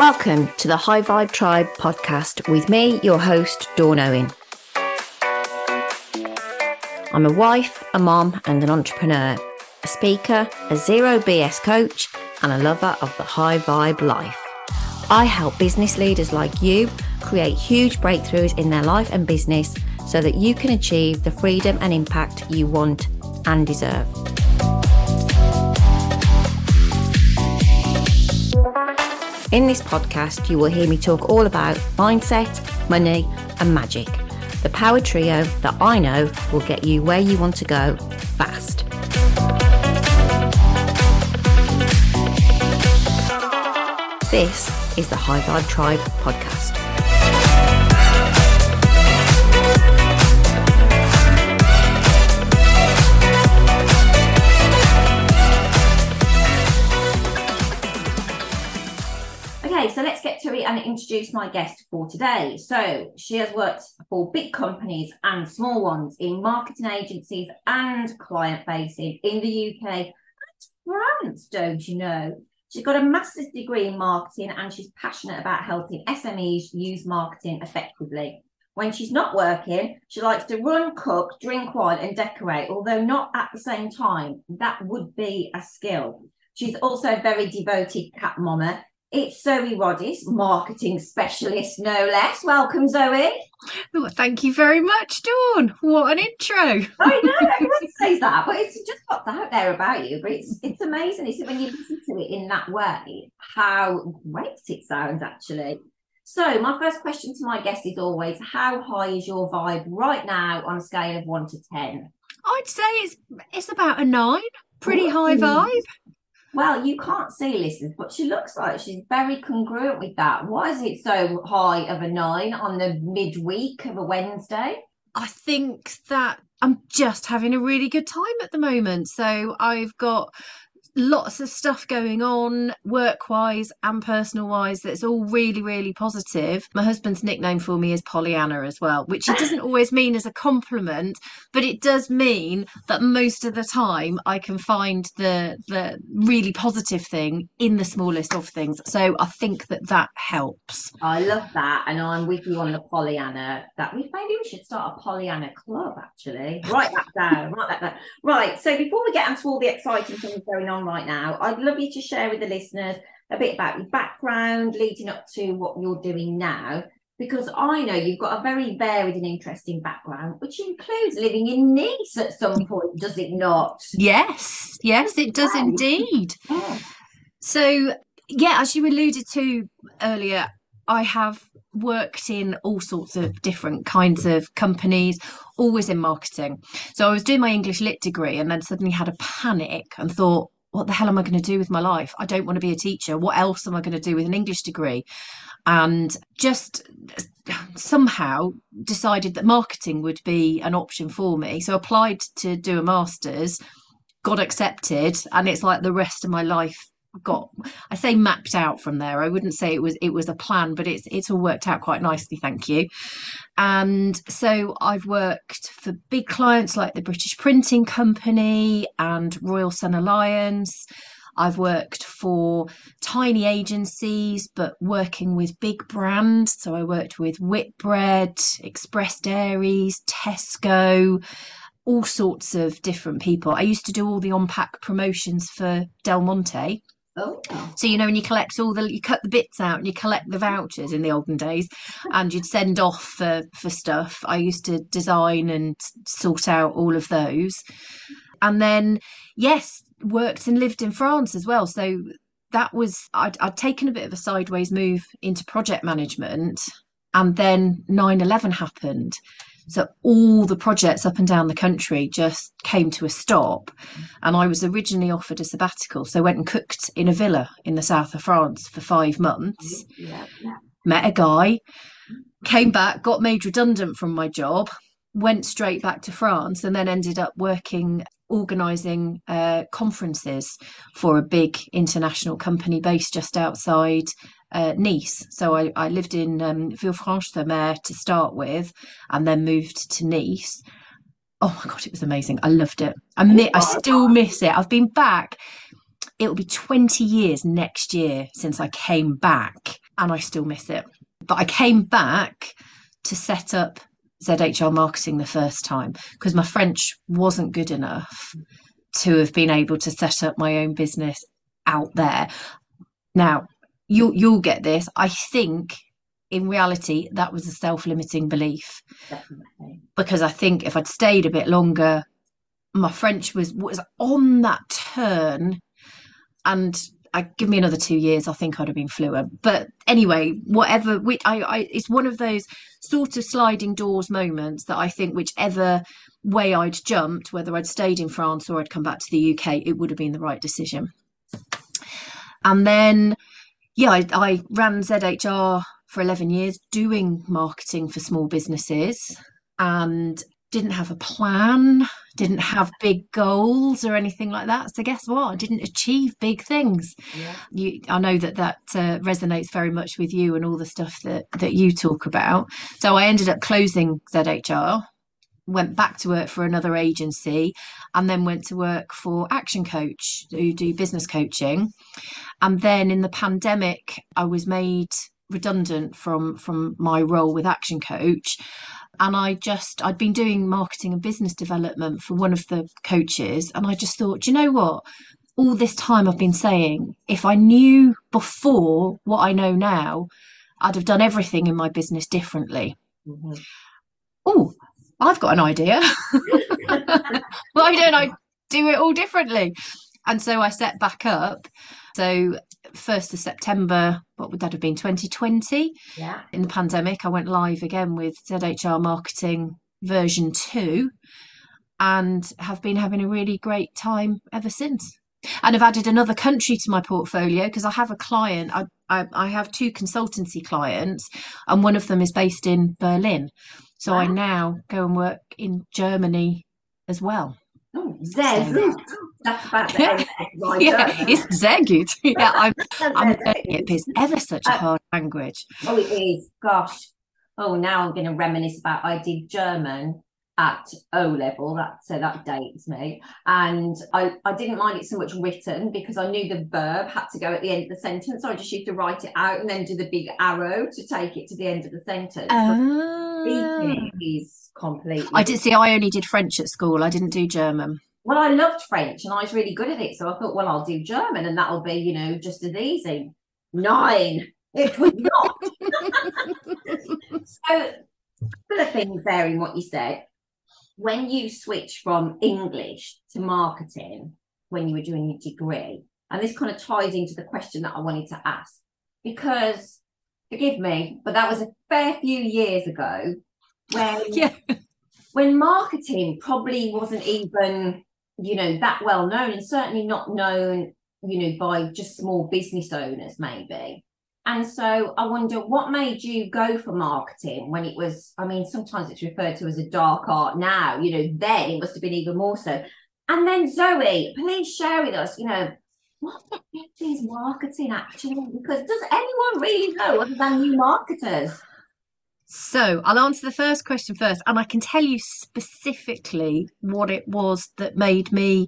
Welcome to the High Vibe Tribe podcast with me, your host, Dawn Owen. I'm a wife, a mom, and an entrepreneur, a speaker, a zero BS coach, and a lover of the high vibe life. I help business leaders like you create huge breakthroughs in their life and business so that you can achieve the freedom and impact you want and deserve. In this podcast, you will hear me talk all about mindset, money, and magic. The power trio that I know will get you where you want to go fast. This is the High Vibe Tribe podcast. Introduce my guest for today. So, she has worked for big companies and small ones in marketing agencies and client facing in the UK and France, don't you know? She's got a master's degree in marketing and she's passionate about helping SMEs use marketing effectively. When she's not working, she likes to run, cook, drink wine, and decorate, although not at the same time. That would be a skill. She's also a very devoted cat mama. It's Zoe Roddis, marketing specialist, no less. Welcome, Zoe. Well, thank you very much, Dawn. What an intro. I know everyone says that, but it's just what's out there about you. But it's it's amazing. It's when you listen to it in that way, how great it sounds actually. So my first question to my guest is always, how high is your vibe right now on a scale of one to ten? I'd say it's it's about a nine. Pretty high vibe. Well, you can't see listeners, but she looks like she's very congruent with that. Why is it so high of a nine on the midweek of a Wednesday? I think that I'm just having a really good time at the moment. So I've got lots of stuff going on work wise and personal wise that's all really really positive my husband's nickname for me is pollyanna as well which it doesn't always mean as a compliment but it does mean that most of the time i can find the the really positive thing in the smallest of things so i think that that helps I love that, and I'm with you on the Pollyanna. That we maybe we should start a Pollyanna club. Actually, write that down. write that down. Right. So before we get into all the exciting things going on right now, I'd love you to share with the listeners a bit about your background leading up to what you're doing now. Because I know you've got a very varied and interesting background, which includes living in Nice at some point, does it not? yes yes it does Wow. indeed Yeah. So, yeah, as you alluded to earlier, I have worked in all sorts of different kinds of companies, always in marketing. So, I was doing my English lit degree and then suddenly had a panic and thought, what the hell am I going to do with my life? I don't want to be a teacher. What else am I going to do with an English degree? And just uh, somehow decided that marketing would be an option for me. So, applied to do a master's, got accepted, and it's like the rest of my life got I say mapped out from there. I wouldn't say it was it was a plan, but it's it's all worked out quite nicely, thank you. And so I've worked for big clients like the British Printing Company and Royal Sun Alliance. I've worked for tiny agencies, but working with big brands. So I worked with Whitbread, Express Dairies, Tesco, all sorts of different people. I used to do all the on pack promotions for Del Monte. Oh, So you know when you collect all the you cut the bits out and you collect the vouchers in the olden days and you'd send off for for stuff. I used to design and sort out all of those. And then yes, worked and lived in France as well. So that was I'd, I'd taken a bit of a sideways move into project management and then 9-11 happened so all the projects up and down the country just came to a stop. And i was originally offered a sabbatical so I went and cooked in a villa in the south of france for five months. Yeah, yeah. met a guy came back got made redundant from my job went straight back to france and then ended up working organising uh, conferences for a big international company based just outside uh, Nice. So I, I lived in um, Villefranche-sur-Mer to start with, and then moved to Nice. Oh my god, it was amazing! I loved it. I mi- I still miss it. I've been back. It'll be 20 years next year since I came back. and I still miss it. But I came back to set up ZHR marketing the first time because my French wasn't good enough to have been able to set up my own business out there. Now, you'll you'll get this. I think in reality that was a self-limiting belief. Definitely. Because I think if I'd stayed a bit longer, my French was was on that turn and I give me another two years, I think I'd have been fluent. But anyway, whatever, we, I, I, it's one of those sort of sliding doors moments that I think whichever way I'd jumped, whether I'd stayed in France or I'd come back to the UK, it would have been the right decision. And then, yeah, I, I ran ZHR for 11 years doing marketing for small businesses and didn't have a plan, didn't have big goals or anything like that. So guess what? I didn't achieve big things. Yeah. You, I know that that uh, resonates very much with you and all the stuff that that you talk about. So I ended up closing ZHR, went back to work for another agency, and then went to work for Action Coach, who do business coaching. And then in the pandemic, I was made redundant from from my role with Action Coach and I just I'd been doing marketing and business development for one of the coaches and I just thought, you know what? All this time I've been saying, if I knew before what I know now, I'd have done everything in my business differently. Mm-hmm. Oh, I've got an idea. Why don't I do it all differently? And so I set back up. So 1st of September, what would that have been, 2020? Yeah. In the pandemic, I went live again with ZHR Marketing version 2 and have been having a really great time ever since. And I've added another country to my portfolio because I have a client. I, I, I have two consultancy clients, and one of them is based in Berlin. So I now go and work in Germany as well. Oh, sehr gut. That's about the Yeah. right Yeah, it's sehr good. Yeah, I'm, I'm learning it, it's ever such a Uh, hard language. Oh, it is. Gosh. Oh, now I'm going to reminisce about I did German at O level. That so that dates me, and I I didn't mind it so much written because I knew the verb had to go at the end of the sentence. So I just used to write it out and then do the big arrow to take it to the end of the sentence. Ah. speaking is completely. I did see. I only did French at school. I didn't do German. Well, I loved French and I was really good at it. So I thought, well, I'll do German and that'll be, you know, just as easy. Nein. It was not. so, a couple of things there in what you said. When you switch from English to marketing, when you were doing your degree, and this kind of ties into the question that I wanted to ask, because forgive me, but that was a fair few years ago when Yeah. when marketing probably wasn't even you know that well known and certainly not known you know by just small business owners maybe and so i wonder what made you go for marketing when it was i mean sometimes it's referred to as a dark art now you know then it must have been even more so. And then zoe please share with us you know what marketing actually because does anyone really know other than you marketers? So I'll answer the first question first, and I can tell you specifically what it was that made me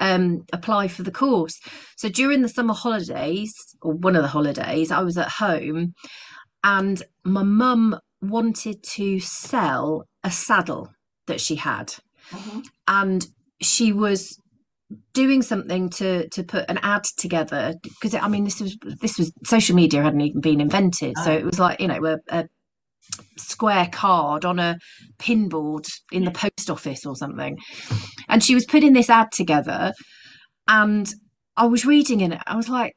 um, apply for the course. So during the summer holidays, or one of the holidays, I was at home, and my mum wanted to sell a saddle that she had, Mhm. and she was doing something to to put an ad together because I mean this was this was social media hadn't even been invented, so it was like you know a, a square card on a pinboard in the mm. post office or something. And she was putting this ad together, and I was reading in it. I was like,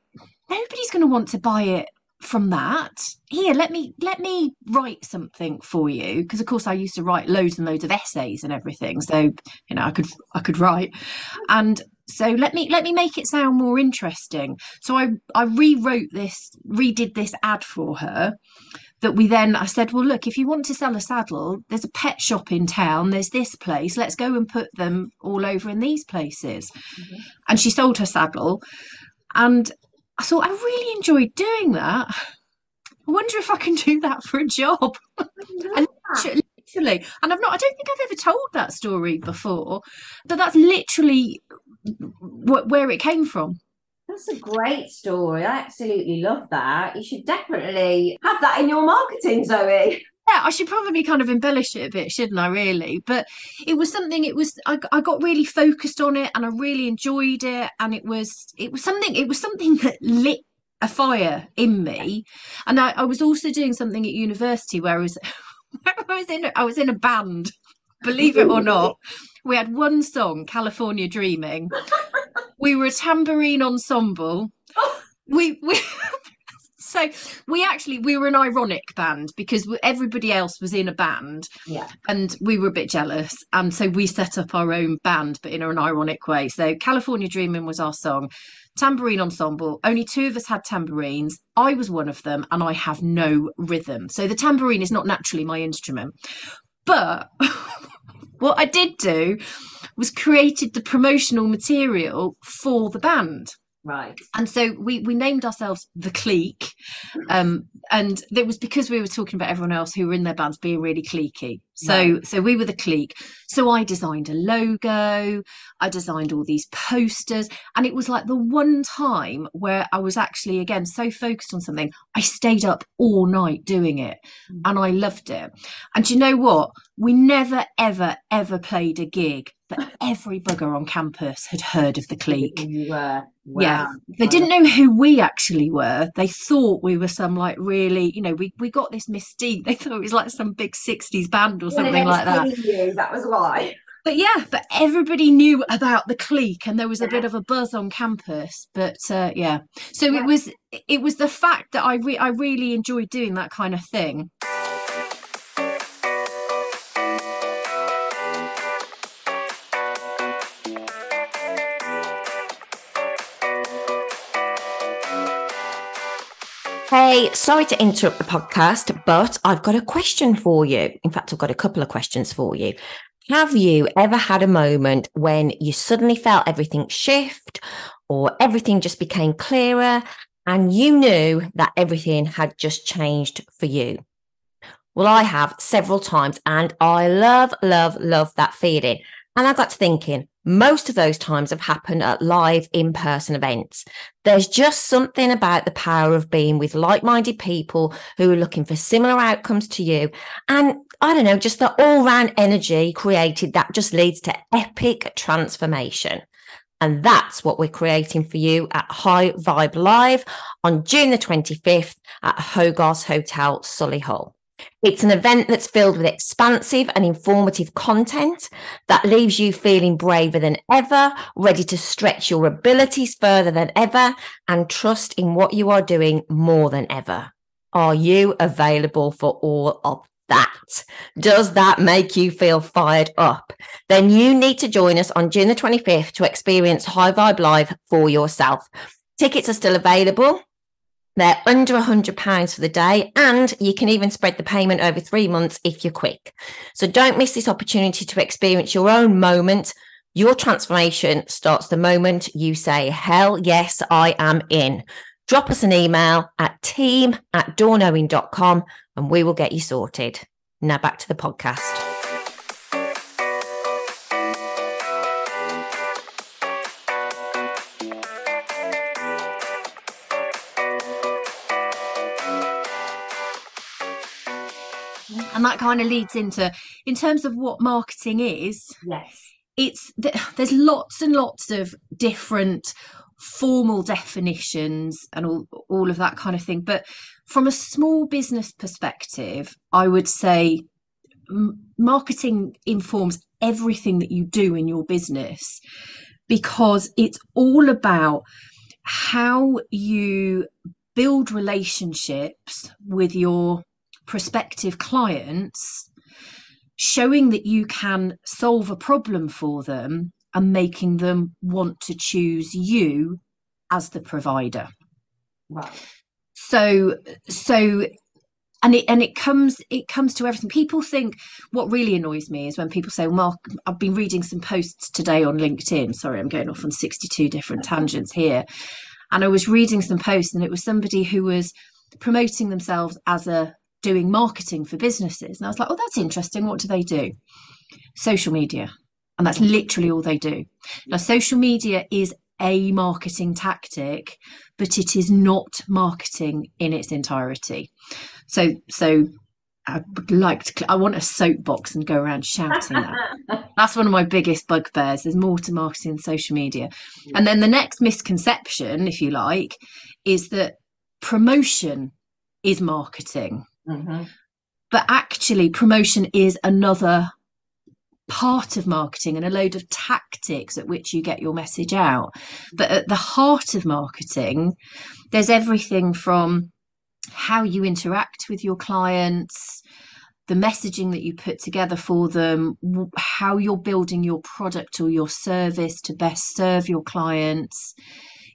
nobody's going to want to buy it from that. Here, let me let me write something for you because of course I used to write loads and loads of essays and everything. So you know I could I could write, and so let me let me make it sound more interesting. So I I rewrote this, redid this ad for her that we then I said, well, look, if you want to sell a saddle, there's a pet shop in town, there's this place, let's go and put them all over in these places. Mhm. And she sold her saddle. And I thought, I really enjoyed doing that. I wonder if I can do that for a job. And Literally- Literally. And I've not, I don't think I've ever told that story before, but that's literally wh- where it came from. That's a great story. I absolutely love that. You should definitely have that in your marketing, Zoe. Yeah, I should probably kind of embellish it a bit, shouldn't I? Really, but it was something. It was I, I got really focused on it, and I really enjoyed it, and it was it was something. It was something that lit a fire in me, and I, I was also doing something at university where I was where I was in I was in a band. Believe it or not, we had one song, California Dreaming. We were a tambourine ensemble. Oh. We we so we actually we were an ironic band because everybody else was in a band Yeah. and we were a bit jealous. And so we set up our own band but in an ironic way. So california dreaming was our song. Tambourine ensemble only two of us had tambourines. I was one of them and i have no rhythm. So the tambourine is not naturally my instrument. But what i did do was created the promotional material for the band Right. and so we we named ourselves the clique um and it was because we were talking about everyone else who were in their bands being really cliquey so Right. so we were the clique so i designed a logo i designed all these posters and it was like the one time where i was actually again so focused on something i stayed up all night doing it Mm. and i loved it and you know what we never ever ever played a gig but every bugger on campus had heard of the clique You were. Yeah. Wow. they didn't know who we actually were. They thought we were some like really, you know, we, we got this mystique. They thought it was like some big 60s band or something like that. You, that was why. But yeah, but everybody knew about the clique and there was a bit of a buzz on campus. But uh, yeah, so Yeah. it was it was the fact that I re- I really enjoyed doing that kind of thing. Hey, sorry to interrupt the podcast, but I've got a question for you. In fact, I've got a couple of questions for you. Have you ever had a moment when you suddenly felt everything shift or everything just became clearer and you knew that everything had just changed for you? Well, I have several times and I love, love, love that feeling. And I got to thinking, most of those times have happened at live in person events. There's just something about the power of being with like minded people who are looking for similar outcomes to you. And I don't know, just the all round energy created that just leads to epic transformation. And that's what we're creating for you at High Vibe Live on June the 25th at Hogarth Hotel, Solihull. It's an event that's filled with expansive and informative content that leaves you feeling braver than ever, ready to stretch your abilities further than ever, and trust in what you are doing more than ever. Are you available for all of that? Does that make you feel fired up? Then you need to join us on June the 25th to experience High Vibe Live for yourself. Tickets are still available. They're under £100 for the day, and you can even spread the payment over three months if you're quick. So don't miss this opportunity to experience your own moment. Your transformation starts the moment you say, Hell yes, I am in. Drop us an email at team at dawnowen.com and we will get you sorted. Now back to the podcast. And that kind of leads into in terms of what marketing is, Yes. it's there's lots and lots of different formal definitions and all all of that kind of thing but from a small business perspective i would say marketing informs everything that you do in your business because it's all about how you build relationships with your prospective clients showing that you can solve a problem for them and making them want to choose you as the provider. Right. so so and it and it comes it comes to everything. People think what really annoys me is when people say well, mark i've been reading some posts today on linkedin. Sorry i'm going off on 62 different tangents here. And i was reading some posts and it was somebody who was promoting themselves as a doing marketing for businesses and i was like oh that's interesting what do they do social media and that's literally all they do now social media is a marketing tactic, but it is not marketing in its entirety. So, so I would like to. I want a soapbox and go around shouting that. That's one of my biggest bugbears. There's more to marketing than social media. And then the next misconception, if you like, is that promotion is marketing. Mm-hmm. But actually, promotion is another part of marketing and a load of tactics at which you get your message out. But at the heart of marketing, there's everything from how you interact with your clients, the messaging that you put together for them, how you're building your product or your service to best serve your clients.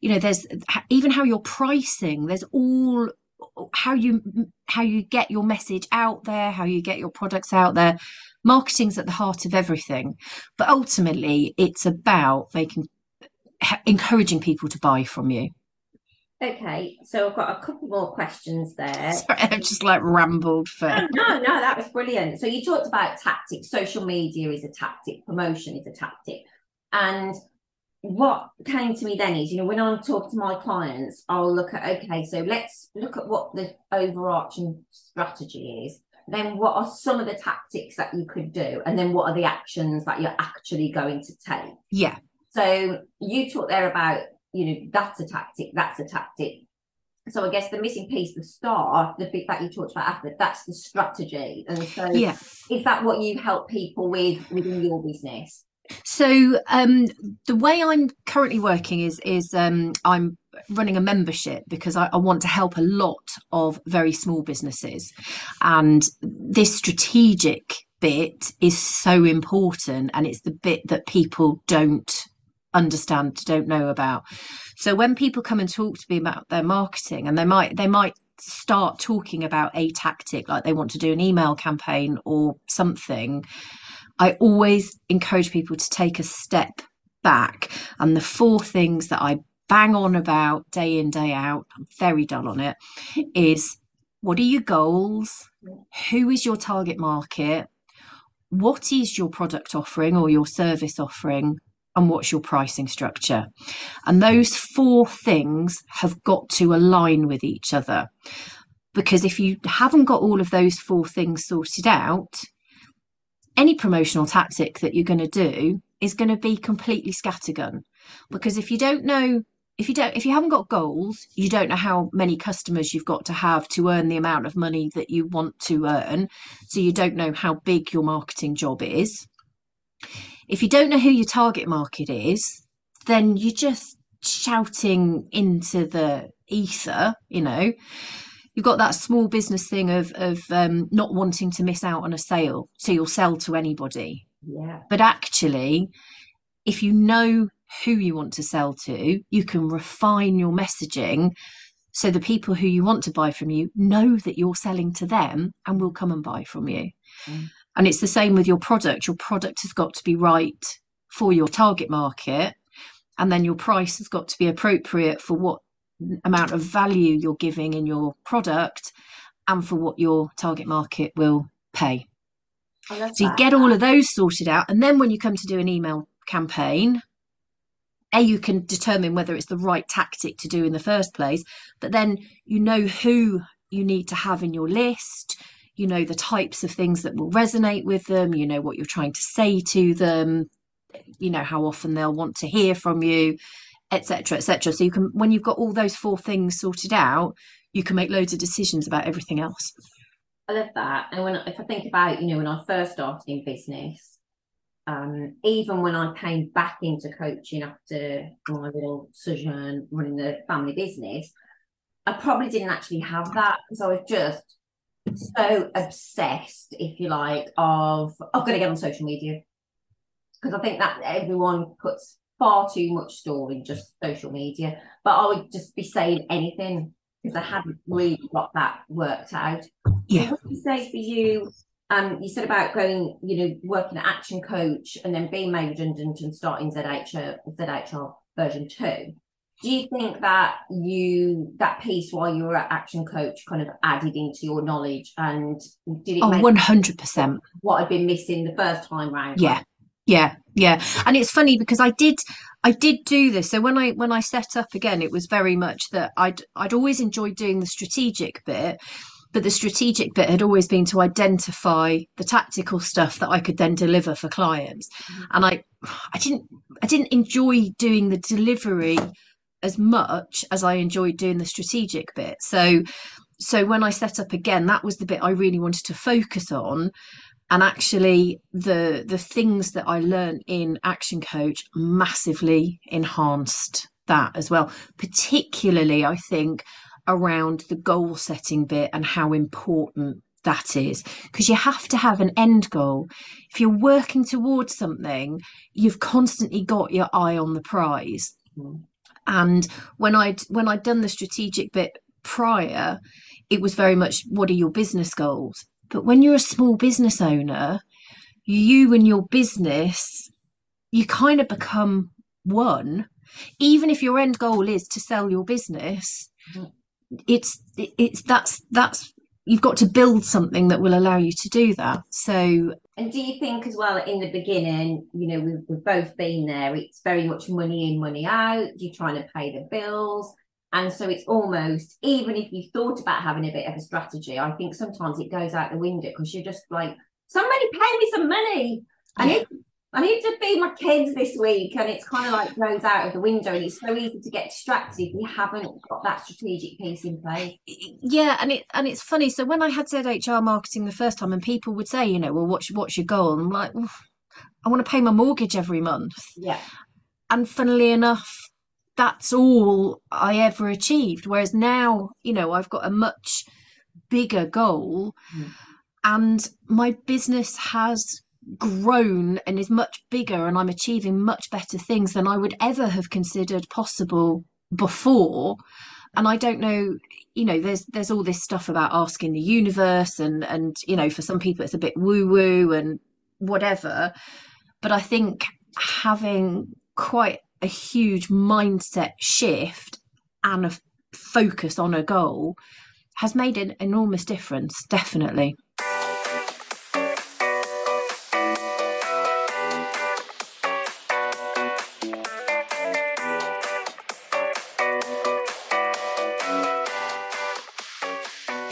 You know, there's even how you're pricing, there's all how you how you get your message out there how you get your products out there. Marketing's at the heart of everything but ultimately it's about making encouraging people to buy from you. Okay so i've got a couple more questions there. Sorry, i've just like rambled for no, no no that was brilliant. So you talked about tactics. Social media is a tactic promotion is a tactic. And what came to me then is, you know, when I'm talking to my clients, I'll look at, okay, so let's look at what the overarching strategy is. Then what are some of the tactics that you could do? And then what are the actions that you're actually going to take? Yeah. So you talked there about, you know, that's a tactic, that's a tactic. So I guess the missing piece, the start, the bit that you talked about after, that's the strategy. And so yeah. is that what you help people with within your business? So um, the way I'm currently working is is um, I'm running a membership because I, I, want to help a lot of very small businesses, and this strategic bit is so important, and it's the bit that people don't understand, don't know about. So when people come and talk to me about their marketing, and they might they might start talking about a tactic like they want to do an email campaign or something I always encourage people to take a step back. And the four things that I bang on about day in, day out, I'm very dull on it, is what are your goals? Who is your target market? What is your product offering or your service offering? And what's your pricing structure? And those four things have got to align with each other. Because if you haven't got all of those four things sorted out, any promotional tactic that you're going to do is going to be completely scattergun. Because if you don't know if you don't if you haven't got goals you don't know how many customers you've got to have to earn the amount of money that you want to earn. So you don't know how big your marketing job is. If you don't know who your target market is then you're just shouting into the ether you know you've got that small business thing of of um, not wanting to miss out on a sale, so you'll sell to anybody. Yeah. But actually, if you know who you want to sell to, you can refine your messaging so the people who you want to buy from you know that you're selling to them and will come and buy from you. Mm. And it's the same with your product. Your product has got to be right for your target market. And then your price has got to be appropriate for what amount of value you're giving in your product and for what your target market will pay. So you get all of those sorted out. And then when you come to do an email campaign, A, you can determine whether it's the right tactic to do in the first place, but then you know who you need to have in your list. You know the types of things that will resonate with them. You know what you're trying to say to them. You know how often they'll want to hear from you etc etc so you can when you've got all those four things sorted out you can make loads of decisions about everything else. I love that. And when if i think about you know when i first started in business um, even when I came back into coaching after my little sojourn running the family business, I probably didn't actually have that because I was just so obsessed, if you like, of I've got to get on social media. Because I think that everyone puts far too much store in just social media. But I would just be saying anything because I hadn't really got that worked out. Yeah. what would you say for you? Um, you said about going, you know, working at Action Coach and then being made redundant and starting ZHR, ZHR version two. Do you think that you that piece while you were at Action Coach kind of added into your knowledge and did it? Oh, one hundred percent. What had been missing the first time round? Yeah, Yeah, yeah. And it's funny because I did I did do this. So when I when I set up again, it was very much that I'd I'd always enjoyed doing the strategic bit, but the strategic bit had always been to identify the tactical stuff that I could then deliver for clients. Mm-hmm. And I I didn't I didn't enjoy doing the delivery as much as I enjoyed doing the strategic bit. So so when I set up again, that was the bit I really wanted to focus on and actually the the things that i learned in action coach massively enhanced that as well particularly i think around the goal setting bit and how important that is. Because you have to have an end goal. If you're working towards something you've constantly got your eye on the prize. Mm. and when i'd when i'd done the strategic bit prior it was very much what are your business goals but when you're a small business owner, you and your business, you kind of become one. Even if your end goal is to sell your business, mm-hmm. it's it's that's that's you've got to build something that will allow you to do that. So and do you think as well in the beginning, you know, we've, we've both been there, it's very much money in, money out, you're trying to pay the bills and so it's almost, even if you thought about having a bit of a strategy, I think sometimes it goes out the window because you're just like, somebody pay me some money. I need, I need to feed my kids this week. And it's kind of like goes out of the window. And it's so easy to get distracted if you haven't got that strategic piece in place. Yeah. And it and it's funny. So when I had ZHR marketing the first time and people would say, you know, well, what's, what's your goal? And I'm like, I want to pay my mortgage every month. Yeah. And funnily enough, that's all I ever achieved. Whereas now, you know, I've got a much bigger goal mm. and my business has grown and is much bigger and I'm achieving much better things than I would ever have considered possible before and I don't know you know there's there's all this stuff about asking the universe and and you know for some people it's a bit woo woo and whatever but I think having quite a huge mindset shift and a focus on a goal has made an enormous difference, definitely.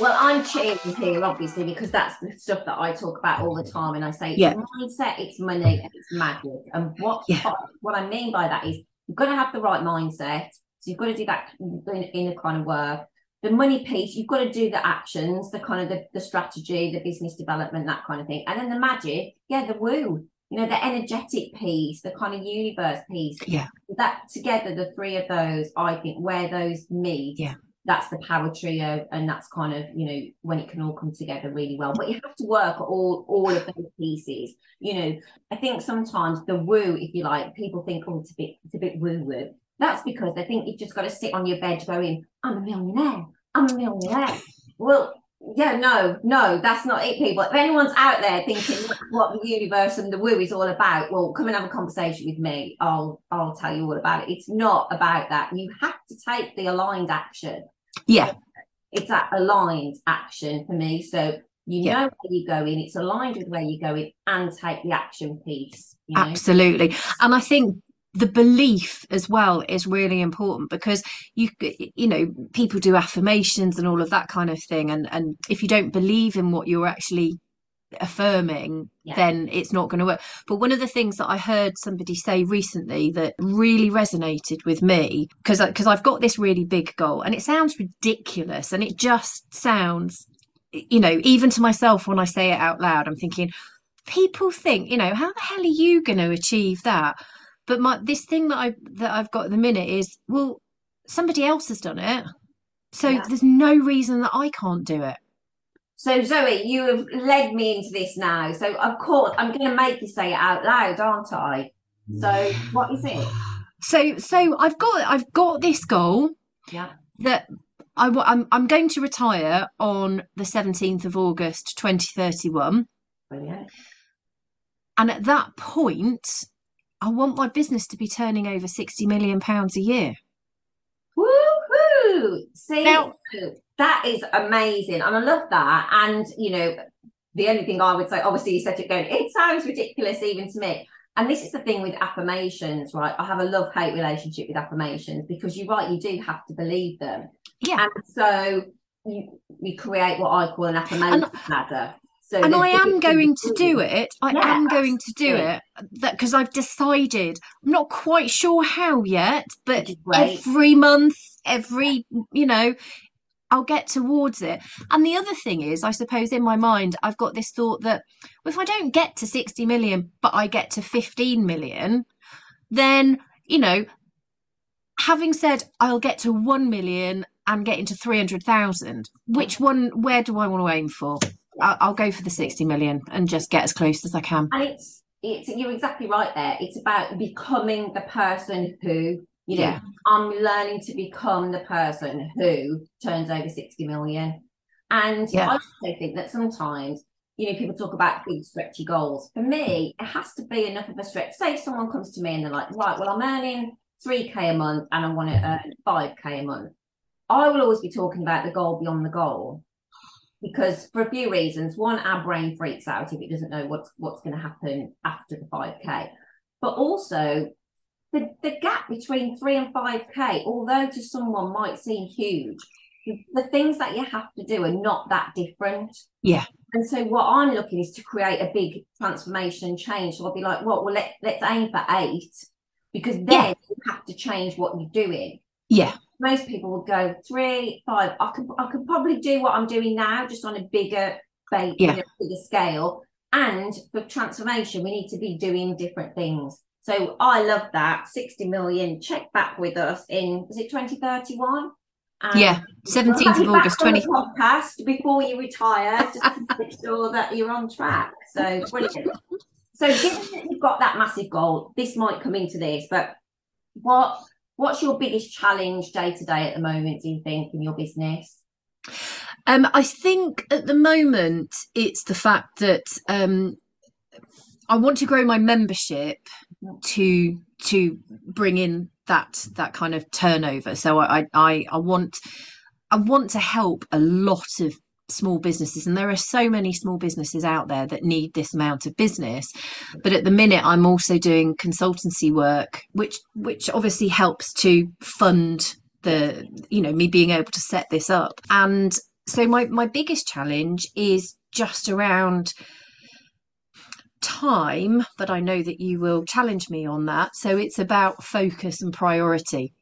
Well, I'm cheering here, obviously, because that's the stuff that I talk about all the time. And I say, yeah. mindset, it's money, it's magic. And what, yeah. what, what I mean by that is you've got to have the right mindset. So you've got to do that in, in kind of work. The money piece, you've got to do the actions, the kind of the, the strategy, the business development, that kind of thing. And then the magic, yeah, the woo, you know, the energetic piece, the kind of universe piece. Yeah. That together, the three of those, I think, where those meet. Yeah that's the power trio and that's kind of you know when it can all come together really well. But you have to work all all of those pieces you know. I think sometimes the woo if you like people think oh it's a bit it's a bit woo woo that's because they think you've just got to sit on your bed going i'm a millionaire i'm a millionaire. Well yeah no no that's not it people. If anyone's out there thinking what the universe and the woo is all about well come and have a conversation with me. I'll i'll tell you all about it. It's not about that. You have to take the aligned action yeah. It's that aligned action for me. So you yeah. know where you're going, it's aligned with where you're going, and take the action piece. You know? Absolutely. And I think the belief as well is really important because you you know people do affirmations and all of that kind of thing and and if you don't believe in what you're actually affirming yeah. then it's not going to work but one of the things that i heard somebody say recently that really resonated with me because because i've got this really big goal and it sounds ridiculous and it just sounds you know even to myself when i say it out loud i'm thinking people think you know how the hell are you going to achieve that but my this thing that i that i've got at the minute is well somebody else has done it so yeah. there's no reason that i can't do it so Zoe, you have led me into this now. So of course I'm going to make you say it out loud, aren't I? So what is it? So so I've got I've got this goal. Yeah. That I, I'm I'm going to retire on the 17th of August 2031. Brilliant. And at that point, I want my business to be turning over 60 million pounds a year. See, now, that is amazing. And I love that. And, you know, the only thing I would say, obviously, you said it going, it sounds ridiculous even to me. and this is the thing with affirmations, right? I have a love hate relationship with affirmations because you're right, you do have to believe them. Yeah. And so you you create what I call an affirmation ladder. So and I am going to do it. I Yeah, am going to do it that because I've decided. I'm not quite sure how yet, but Which is great. every month, every you know, I'll get towards it. And the other thing is, I suppose in my mind, I've got this thought that if I don't get to 60 million, but I get to 15 million, then you know, having said I'll get to 1 million and get into 300,000, which one, where do I want to aim for? I'll, I'll go for the 60 million and just get as close as I can. And it's it's you're exactly right there. It's about becoming the person who, you know, Yeah. I'm learning to become the person who turns over 60 million. And Yeah. I also think that sometimes, you know, people talk about big stretchy goals. For me, it has to be enough of a stretch. Say if someone comes to me and they're like, right, well, I'm earning 3k a month and I want to earn 5k a month. I will always be talking about the goal beyond the goal because for a few reasons. One, our brain freaks out if it doesn't know what's what's going to happen after the 5k. But also the, the gap between three and 5k, although to someone might seem huge, the, things that you have to do are not that different. Yeah. And so what I'm looking is to create a big transformation and change. So I'll be like, well, well let, let's aim for eight because then Yeah. you have to change what you're doing Yeah. most people would go three, five. I could I could probably do what I'm doing now, just on a bigger base, Yeah. bigger scale. And for transformation, we need to be doing different things. So I love that. 60 million, check back with us in was it 2031? And Yeah. 17th of August, on 20. podcast before you retire, just to make sure that you're on track. So brilliant. So given that you've got that massive goal, this might come into this, but what what's your biggest challenge day to day at the moment, do you think, in your business? Um, I think at the moment it's the fact that um, I want to grow my membership to to bring in that that kind of turnover. So I I I want I want to help a lot of small businesses and there are so many small businesses out there that need this amount of business but at the minute I'm also doing consultancy work which which obviously helps to fund the you know me being able to set this up and so my my biggest challenge is just around time but I know that you will challenge me on that. So it's about focus and priority.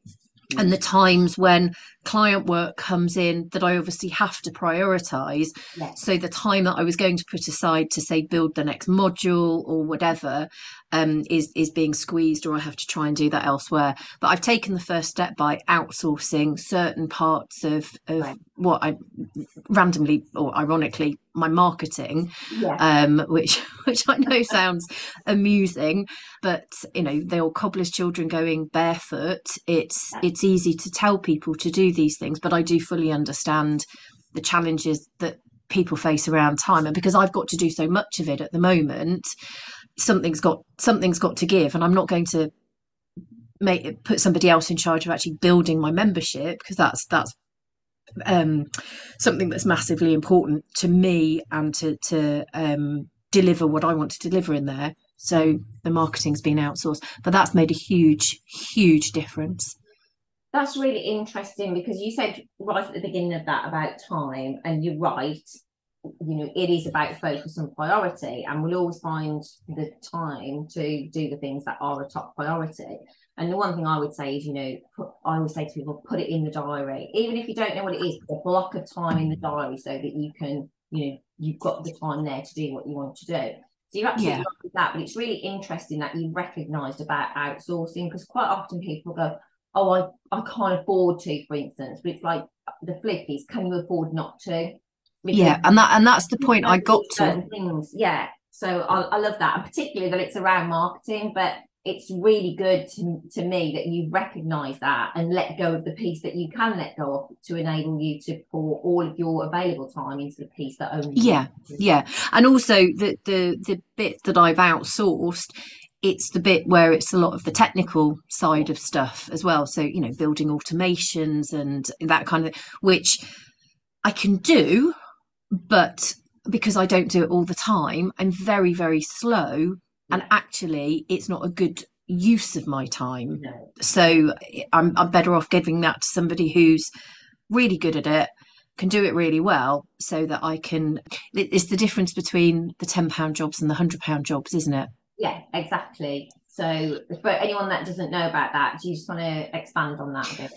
And the mm. times when client work comes in that I obviously have to prioritize. Yes. So the time that I was going to put aside to say build the next module or whatever um, is is being squeezed, or I have to try and do that elsewhere. But I've taken the first step by outsourcing certain parts of of Right. what I randomly or ironically my marketing Yeah. um, which which I know sounds amusing, but you know the old cobbler's children going barefoot. It's it's easy to tell people to do these things, but I do fully understand the challenges that people face around time, and because I've got to do so much of it at the moment, something's got something's got to give, and I'm not going to make put somebody else in charge of actually building my membership because that's that's um, something that's massively important to me and to to um, deliver what I want to deliver in there. So the marketing's been outsourced, but that's made a huge, huge difference. That's really interesting because you said right at the beginning of that about time, and you're right. You know, it is about focus and priority, and we'll always find the time to do the things that are a top priority. And the one thing I would say is, you know, put, I always say to people, put it in the diary, even if you don't know what it is, put a block of time in the diary so that you can, you know, you've got the time there to do what you want to do. So you're absolutely Yeah. right with that, but it's really interesting that you recognised about outsourcing because quite often people go, oh, I, I can't afford to, for instance. But it's like the flip is, can you afford not to? Because Yeah, and that and that's the point I got to. things. Yeah. So I, I love that, and particularly that it's around marketing. But it's really good to, to me that you recognise that and let go of the piece that you can let go of to enable you to pour all of your available time into the piece that only Yeah, yeah, and also the the the bit that I've outsourced. It's the bit where it's a lot of the technical side of stuff as well. So you know, building automations and that kind of which I can do, but because I don't do it all the time, I'm very very slow and actually it's not a good use of my time. No. So I'm I'm better off giving that to somebody who's really good at it, can do it really well, so that I can. It's the difference between the ten pound jobs and the hundred pound jobs, isn't it? Yeah, exactly. So, for anyone that doesn't know about that, do you just want to expand on that a bit?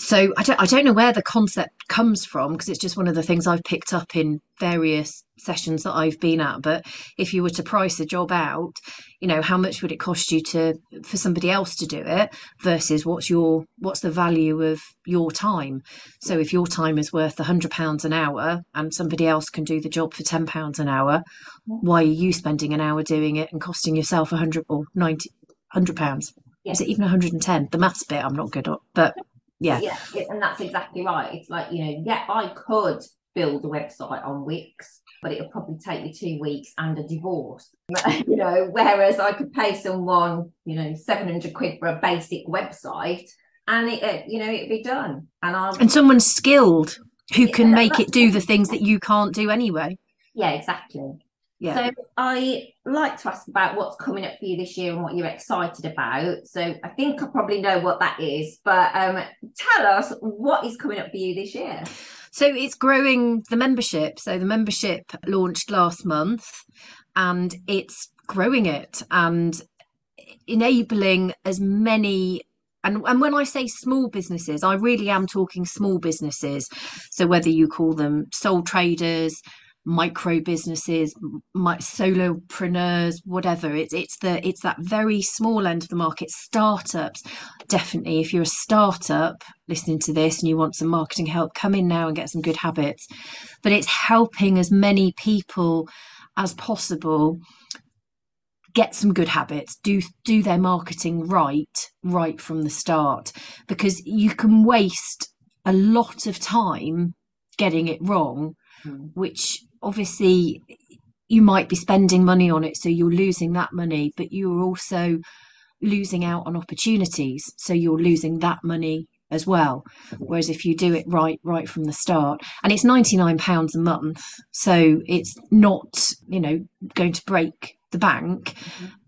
So I don't I don't know where the concept comes from because it's just one of the things I've picked up in various sessions that I've been at. But if you were to price a job out, you know, how much would it cost you to for somebody else to do it versus what's your what's the value of your time? So if your time is worth a hundred pounds an hour and somebody else can do the job for ten pounds an hour, why are you spending an hour doing it and costing yourself a hundred or ninety hundred pounds? Yeah. Is it even 110? The maths bit I'm not good at, but yeah. yeah, and that's exactly right. It's like, you know, yeah, I could build a website on Wix, but it'll probably take me two weeks and a divorce. you know, whereas I could pay someone, you know, 700 quid for a basic website and it, it you know, it'd be done. And I'll, and someone skilled who Yeah, can that- make it do the things that you can't do anyway. yeah, exactly. Yeah. So I like to ask about what's coming up for you this year and what you're excited about. So I think I probably know what that is, but um, tell us what is coming up for you this year. So it's growing the membership. So the membership launched last month and it's growing it and enabling as many and, and when I say small businesses, I really am talking small businesses. So whether you call them sole traders, micro businesses, my, solopreneurs, whatever, it's it's the it's that very small end of the market. Startups, definitely. If you're a startup listening to this and you want some marketing help, come in now and get some good habits. But it's helping as many people as possible get some good habits do do their marketing right right from the start because you can waste a lot of time getting it wrong Mm. which obviously you might be spending money on it so you're losing that money but you're also losing out on opportunities so you're losing that money as well. Whereas if you do it right right from the start and it's 99 pounds a month so it's not you know going to break the bank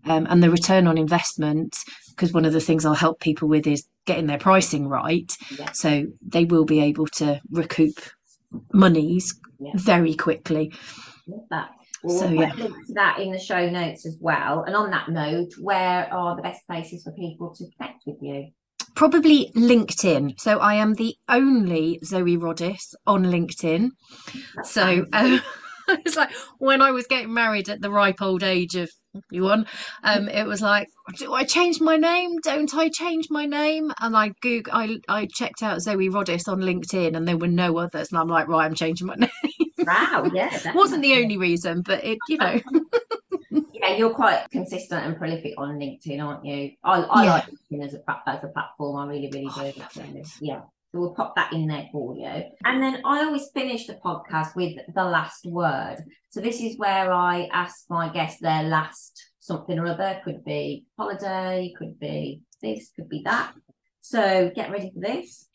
um, and the return on investment because one of the things I'll help people with is getting their pricing right. Yeah. so they will be able to recoup monies Yeah. very quickly Love that. We'll So, yeah. link to that in the show notes as well. And on that note, where are the best places for people to connect with you? probably LinkedIn. So I am the only Zoe Roddis on LinkedIn. That's So uh, it's like when I was getting married at the ripe old age of one, um, it was like, do I change my name? Don't I change my name? And I Google, I I checked out Zoe Roddis on LinkedIn, and there were no others, and I'm like, right, I'm changing my name. wow, yeah. Wasn't the only reason, but it, you know, Yeah, you're quite consistent and prolific on LinkedIn, aren't you? I, I Yeah. like LinkedIn as a as a platform. I really, really Oh, do. it. yeah. So we'll pop that in there for you. And then I always finish the podcast with the last word. So this is where I ask my guests their last something or other. Could be holiday, could be this, could be that. So get ready for this.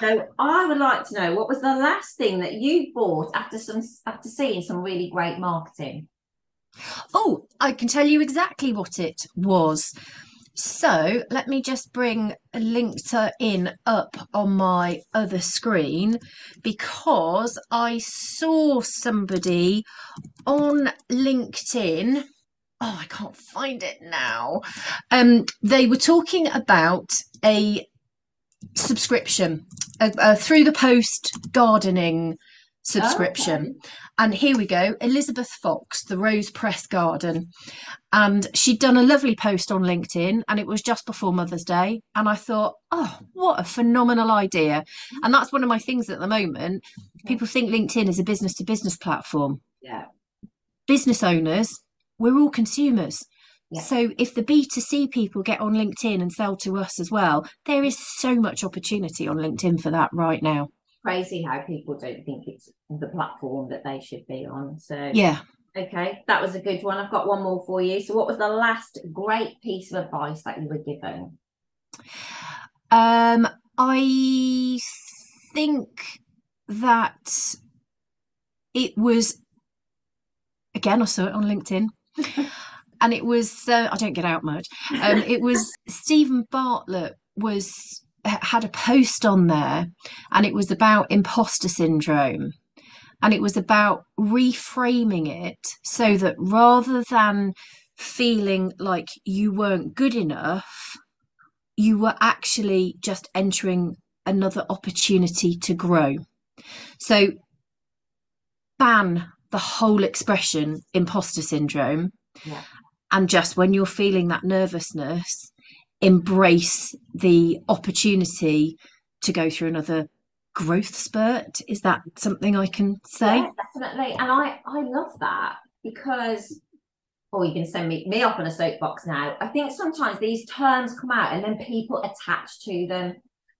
So I would like to know what was the last thing that you bought after some after seeing some really great marketing. Oh, I can tell you exactly what it was. So let me just bring a LinkedIn in up on my other screen because I saw somebody on LinkedIn. Oh, I can't find it now. Um, they were talking about a subscription, a through the post gardening subscription. And here we go Elizabeth Fox, the Rose Press Garden. And she'd done a lovely post on LinkedIn, and it was just before Mother's Day. And I thought, oh, what a phenomenal idea. Mm-hmm. And that's one of my things at the moment. People think LinkedIn is a business to business platform. Yeah. Business owners, we're all consumers. Yeah. So if the B2C people get on LinkedIn and sell to us as well, there is so much opportunity on LinkedIn for that right now. Crazy how people don't think it's the platform that they should be on. So, Yeah. okay, that was a good one. I've got one more for you. So, what was the last great piece of advice that you were given? Um, I think that it was again, I saw it on LinkedIn. and it was uh, I don't get out much. Um, it was Steven Bartlett was had a post on there, and it was about imposter syndrome, and it was about reframing it so that rather than feeling like you weren't good enough, you were actually just entering another opportunity to grow. So ban the whole expression imposter syndrome. Yeah. And just when you're feeling that nervousness, embrace the opportunity to go through another growth spurt. Is that something I can say? Yeah, definitely. And I, I love that because or you can send me me up on a soapbox now. I think sometimes these terms come out and then people attach to them.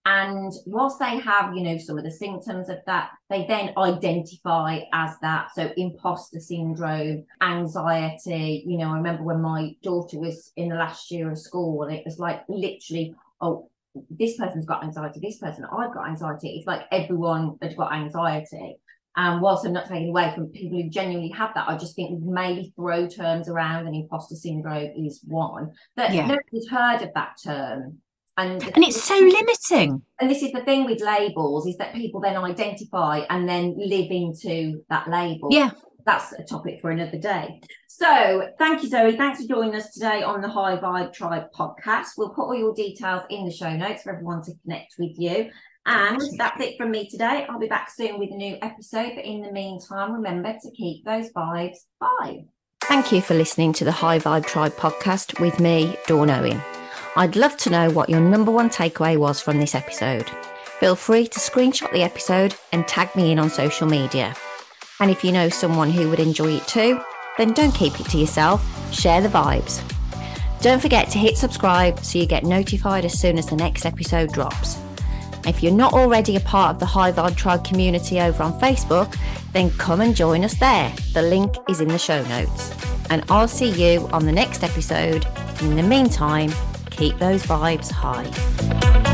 And whilst they have, you know, some of the symptoms of that, they then identify as that. So imposter syndrome, anxiety. You know, I remember when my daughter was in the last year of school and it was like literally, oh, this person's got anxiety, this person, I've got anxiety. It's like everyone has got anxiety. And whilst I'm not taking away from people who genuinely have that, I just think we maybe throw terms around and imposter syndrome is one. But yeah. nobody's heard of that term. And, and it's so limiting. And this is the thing with labels is that people then identify and then live into that label. Yeah. That's a topic for another day. So thank you, Zoe. Thanks for joining us today on the High Vibe Tribe podcast. We'll put all your details in the show notes for everyone to connect with you. And that's it from me today. I'll be back soon with a new episode. But in the meantime, remember to keep those vibes high. Thank you for listening to the High Vibe Tribe podcast with me, Dawn Owen. I'd love to know what your number one takeaway was from this episode. Feel free to screenshot the episode and tag me in on social media. And if you know someone who would enjoy it too, then don't keep it to yourself, share the vibes. Don't forget to hit subscribe so you get notified as soon as the next episode drops. If you're not already a part of the High Vibe Tribe community over on Facebook, then come and join us there. The link is in the show notes. And I'll see you on the next episode. In the meantime, keep those vibes high.